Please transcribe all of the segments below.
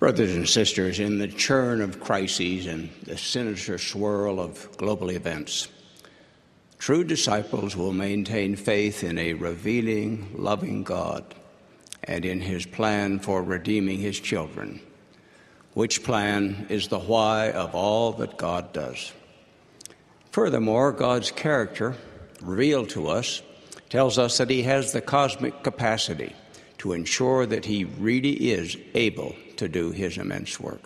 Brothers and sisters, in the churn of crises and the sinister swirl of global events, true disciples will maintain faith in a revealing, loving God and in his plan for redeeming his children, which plan is the why of all that God does. Furthermore, God's character, revealed to us, tells us that he has the cosmic capacity to ensure that he really is able to do his immense work.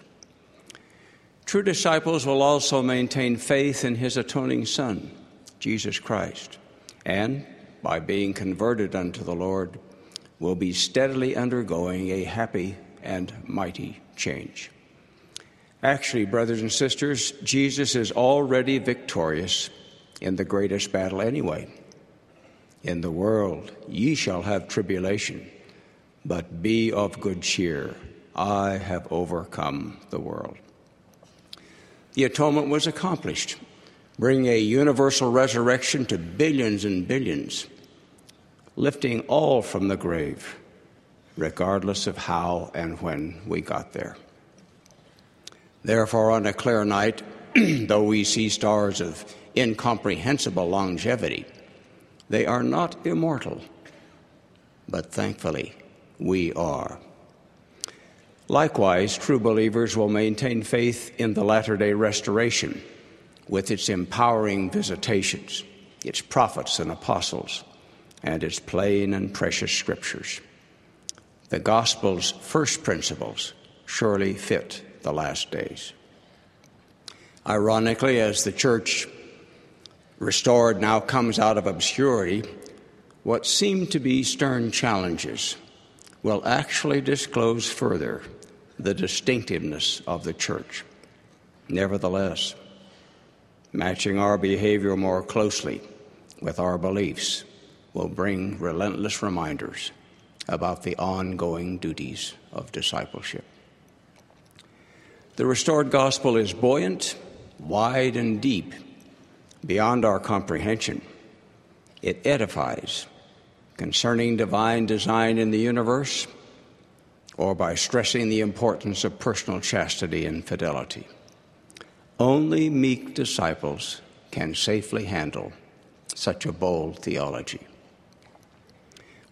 True disciples will also maintain faith in his atoning Son, Jesus Christ, and, by being converted unto the Lord, will be steadily undergoing a happy and mighty change. Actually, brothers and sisters, Jesus is already victorious in the greatest battle anyway. In the world ye shall have tribulation, but be of good cheer. I have overcome the world. The atonement was accomplished, bringing a universal resurrection to billions and billions, lifting all from the grave, regardless of how and when we got there. Therefore, on a clear night, though we see stars of incomprehensible longevity, they are not immortal, but thankfully we are. Likewise, true believers will maintain faith in the latter day restoration with its empowering visitations, its prophets and apostles, and its plain and precious scriptures. The gospel's first principles surely fit the last days. Ironically, as the church restored now comes out of obscurity, what seem to be stern challenges will actually disclose further the distinctiveness of the church. Nevertheless, matching our behavior more closely with our beliefs will bring relentless reminders about the ongoing duties of discipleship. The restored gospel is buoyant, wide, and deep, beyond our comprehension. It edifies concerning divine design in the universe or by stressing the importance of personal chastity and fidelity. Only meek disciples can safely handle such a bold theology.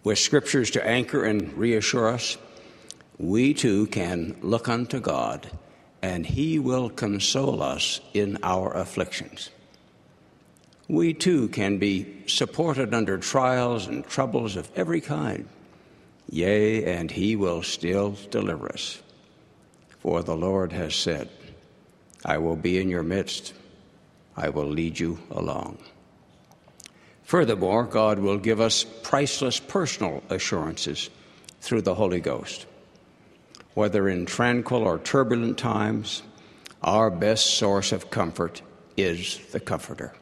With scriptures to anchor and reassure us, we too can look unto God, and He will console us in our afflictions. We too can be supported under trials and troubles of every kind Yea, and he will still deliver us. For the Lord has said, I will be in your midst, I will lead you along. Furthermore, God will give us priceless personal assurances through the Holy Ghost. Whether in tranquil or turbulent times, our best source of comfort is the Comforter.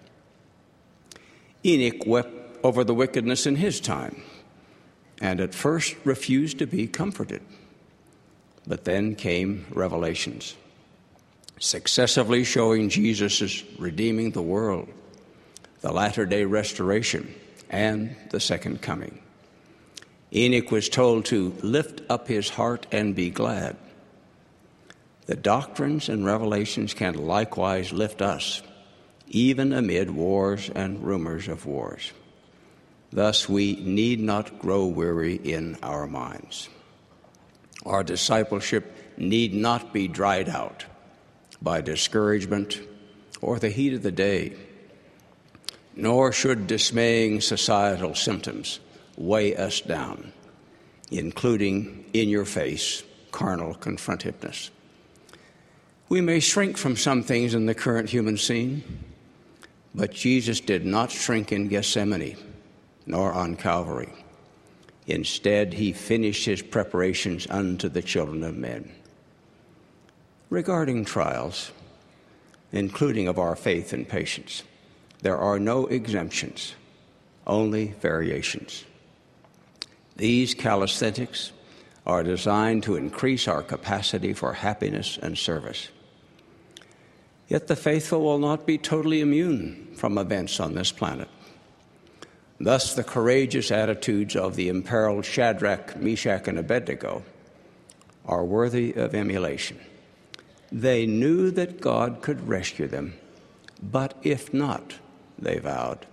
Enoch wept over the wickedness in his time and at first refused to be comforted. But then came revelations, successively showing Jesus' redeeming the world, the latter day restoration, and the second coming. Enoch was told to lift up his heart and be glad. The doctrines and revelations can likewise lift us, even amid wars and rumors of wars. Thus, we need not grow weary in our minds. Our discipleship need not be dried out by discouragement or the heat of the day, nor should dismaying societal symptoms weigh us down, including in your face carnal confrontiveness. We may shrink from some things in the current human scene, but Jesus did not shrink in Gethsemane nor on Calvary. Instead, he finished his preparations unto the children of men. Regarding trials, including of our faith and patience, there are no exemptions, only variations. These calisthenics are designed to increase our capacity for happiness and service. Yet the faithful will not be totally immune from events on this planet. Thus, the courageous attitudes of the imperiled Shadrach, Meshach, and Abednego are worthy of emulation. They knew that God could rescue them, but if not, they vowed,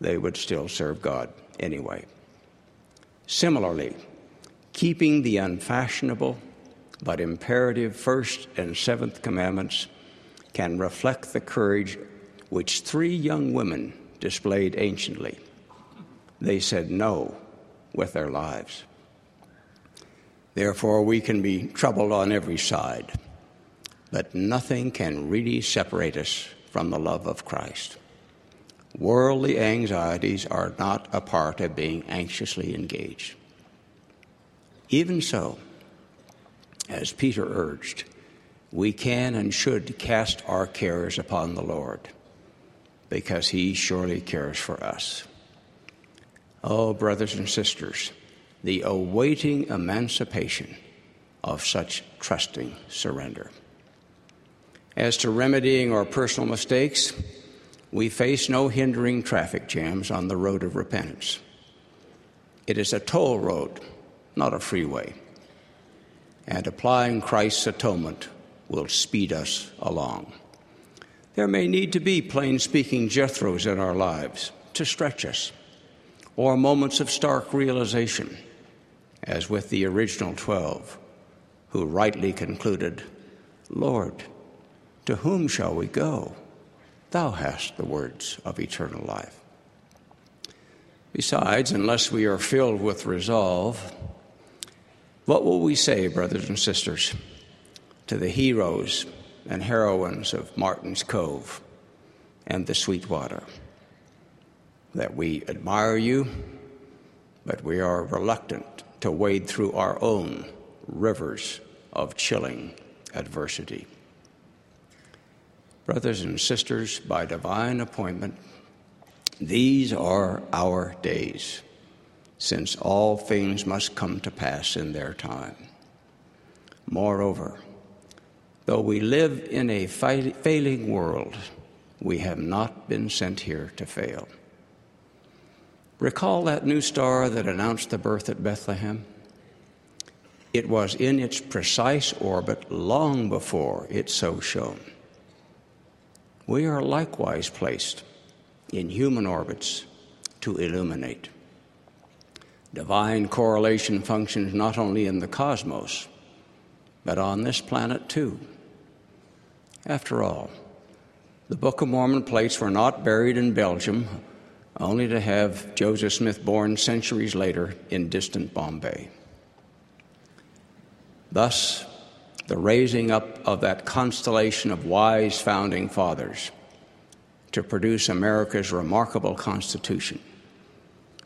they would still serve God anyway. Similarly, keeping the unfashionable but imperative first and seventh commandments can reflect the courage which three young women displayed anciently. They said no with their lives. Therefore, we can be troubled on every side, but nothing can really separate us from the love of Christ. Worldly anxieties are not a part of being anxiously engaged. Even so, as Peter urged, we can and should cast our cares upon the Lord because he surely cares for us. Oh, brothers and sisters, the awaiting emancipation of such trusting surrender. As to remedying our personal mistakes, we face no hindering traffic jams on the road of repentance. It is a toll road, not a freeway. And applying Christ's atonement will speed us along. There may need to be plain speaking Jethros in our lives to stretch us, or moments of stark realization, as with the original twelve, who rightly concluded, Lord, to whom shall we go? Thou hast the words of eternal life. Besides, unless we are filled with resolve, what will we say, brothers and sisters, to the heroes and heroines of Martin's Cove and the Sweetwater? That we admire you, but we are reluctant to wade through our own rivers of chilling adversity. Brothers and sisters, by divine appointment, these are our days, since all things must come to pass in their time. Moreover, though we live in a failing world, we have not been sent here to fail. Recall that new star that announced the birth at Bethlehem? It was in its precise orbit long before it so shone we are likewise placed in human orbits to illuminate. Divine correlation functions not only in the cosmos, but on this planet too. After all, the Book of Mormon plates were not buried in Belgium, only to have Joseph Smith born centuries later in distant Bombay. Thus, the raising up of that constellation of wise founding fathers to produce America's remarkable Constitution,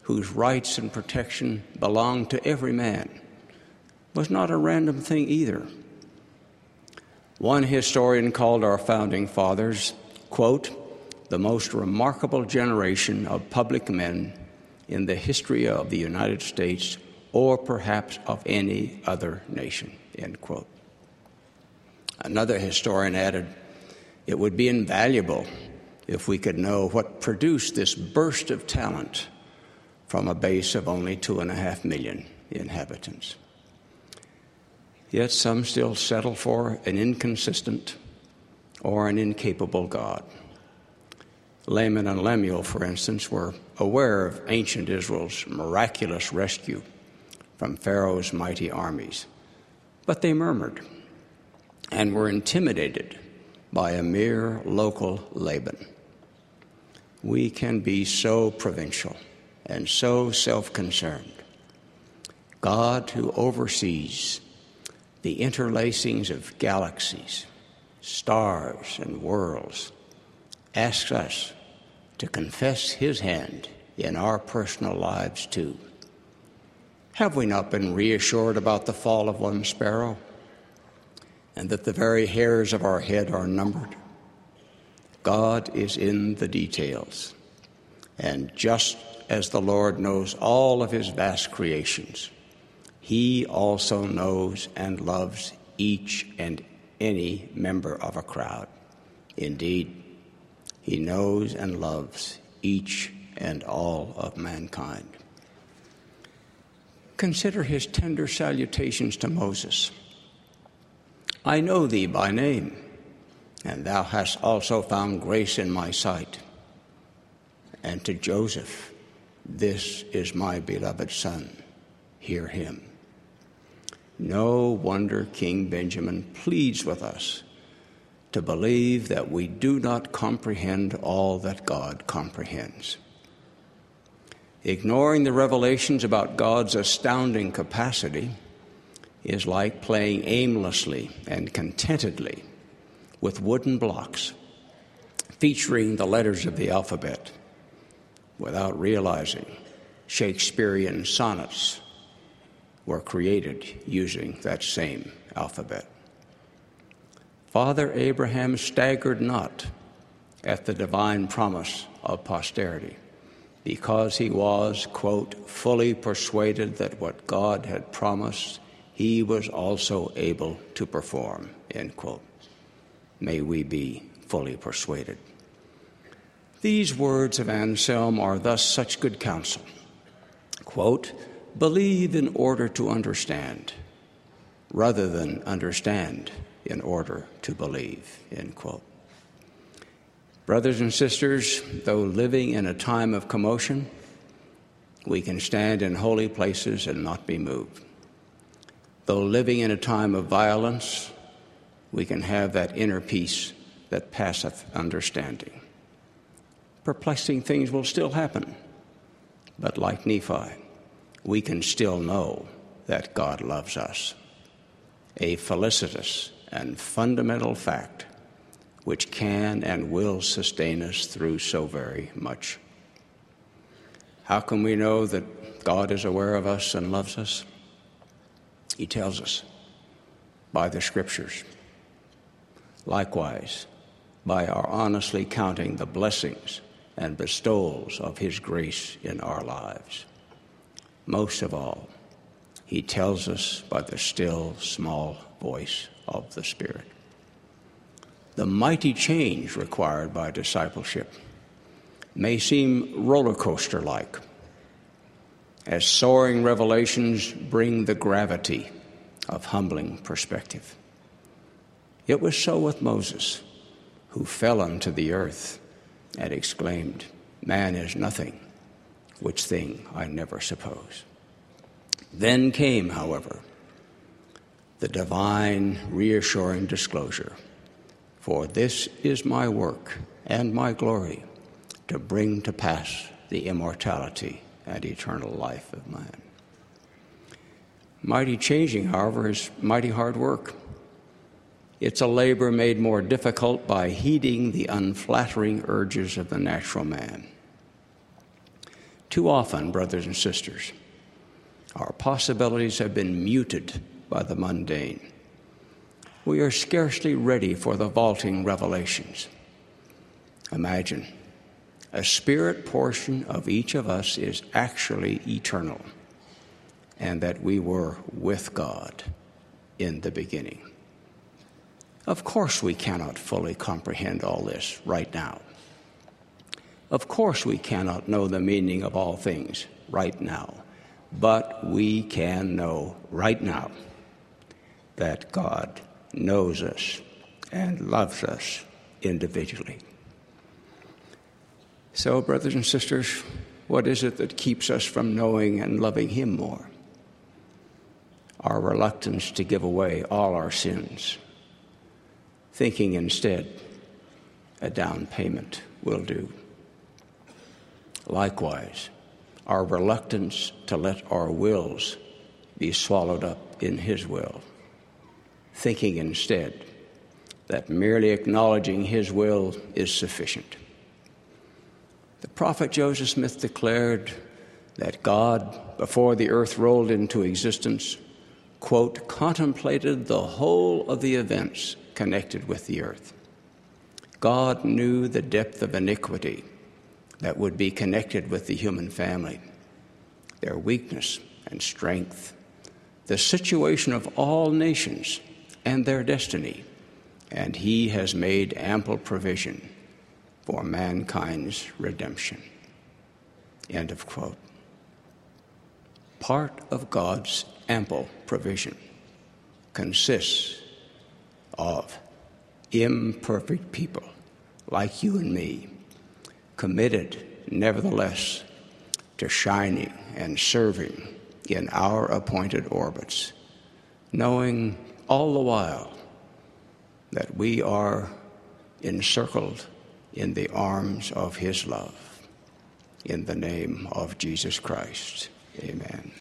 whose rights and protection belong to every man, was not a random thing either. One historian called our founding fathers, quote, the most remarkable generation of public men in the history of the United States or perhaps of any other nation, end quote. Another historian added, It would be invaluable if we could know what produced this burst of talent from a base of only two and a half million inhabitants. Yet some still settle for an inconsistent or an incapable God. Laman and Lemuel, for instance, were aware of ancient Israel's miraculous rescue from Pharaoh's mighty armies, but they murmured and were intimidated by a mere local Laban. We can be so provincial and so self concerned. God, who oversees the interlacings of galaxies, stars, and worlds, asks us to confess His hand in our personal lives too. Have we not been reassured about the fall of one sparrow? and that the very hairs of our head are numbered. God is in the details. And just as the Lord knows all of his vast creations, he also knows and loves each and any member of a crowd. Indeed, he knows and loves each and all of mankind. Consider his tender salutations to Moses I know thee by name, and thou hast also found grace in my sight. And to Joseph, This is my beloved Son, hear him. No wonder King Benjamin pleads with us to believe that we do not comprehend all that God comprehends. Ignoring the revelations about God's astounding capacity is like playing aimlessly and contentedly with wooden blocks featuring the letters of the alphabet without realizing Shakespearean sonnets were created using that same alphabet. Father Abraham staggered not at the divine promise of posterity because he was, quote, fully persuaded that what God had promised he was also able to perform, end quote. May we be fully persuaded. These words of Anselm are thus such good counsel. Quote, believe in order to understand, rather than understand in order to believe, end quote. Brothers and sisters, though living in a time of commotion, we can stand in holy places and not be moved. Though living in a time of violence, we can have that inner peace that passeth understanding. Perplexing things will still happen, but like Nephi, we can still know that God loves us. A felicitous and fundamental fact which can and will sustain us through so very much. How can we know that God is aware of us and loves us? He tells us by the scriptures. Likewise, by our honestly counting the blessings and bestowals of His grace in our lives. Most of all, He tells us by the still small voice of the Spirit. The mighty change required by discipleship may seem roller coaster like as soaring revelations bring the gravity of humbling perspective. It was so with Moses, who fell unto the earth and exclaimed, Man is nothing, which thing I never suppose. Then came, however, the divine reassuring disclosure For this is my work and my glory to bring to pass the immortality and eternal life of man. Mighty changing, however, is mighty hard work. It's a labor made more difficult by heeding the unflattering urges of the natural man. Too often, brothers and sisters, our possibilities have been muted by the mundane. We are scarcely ready for the vaulting revelations. Imagine a spirit portion of each of us is actually eternal, and that we were with God in the beginning. Of course, we cannot fully comprehend all this right now. Of course, we cannot know the meaning of all things right now, but we can know right now that God knows us and loves us individually. So, brothers and sisters, what is it that keeps us from knowing and loving Him more? Our reluctance to give away all our sins, thinking instead a down payment will do. Likewise, our reluctance to let our wills be swallowed up in His will, thinking instead that merely acknowledging His will is sufficient. The prophet Joseph Smith declared that God, before the earth rolled into existence, quote, contemplated the whole of the events connected with the earth. God knew the depth of iniquity that would be connected with the human family, their weakness and strength, the situation of all nations and their destiny, and He has made ample provision for mankind's redemption. End of quote. Part of God's ample provision consists of imperfect people like you and me, committed nevertheless to shining and serving in our appointed orbits, knowing all the while that we are encircled in the arms of His love. In the name of Jesus Christ, amen.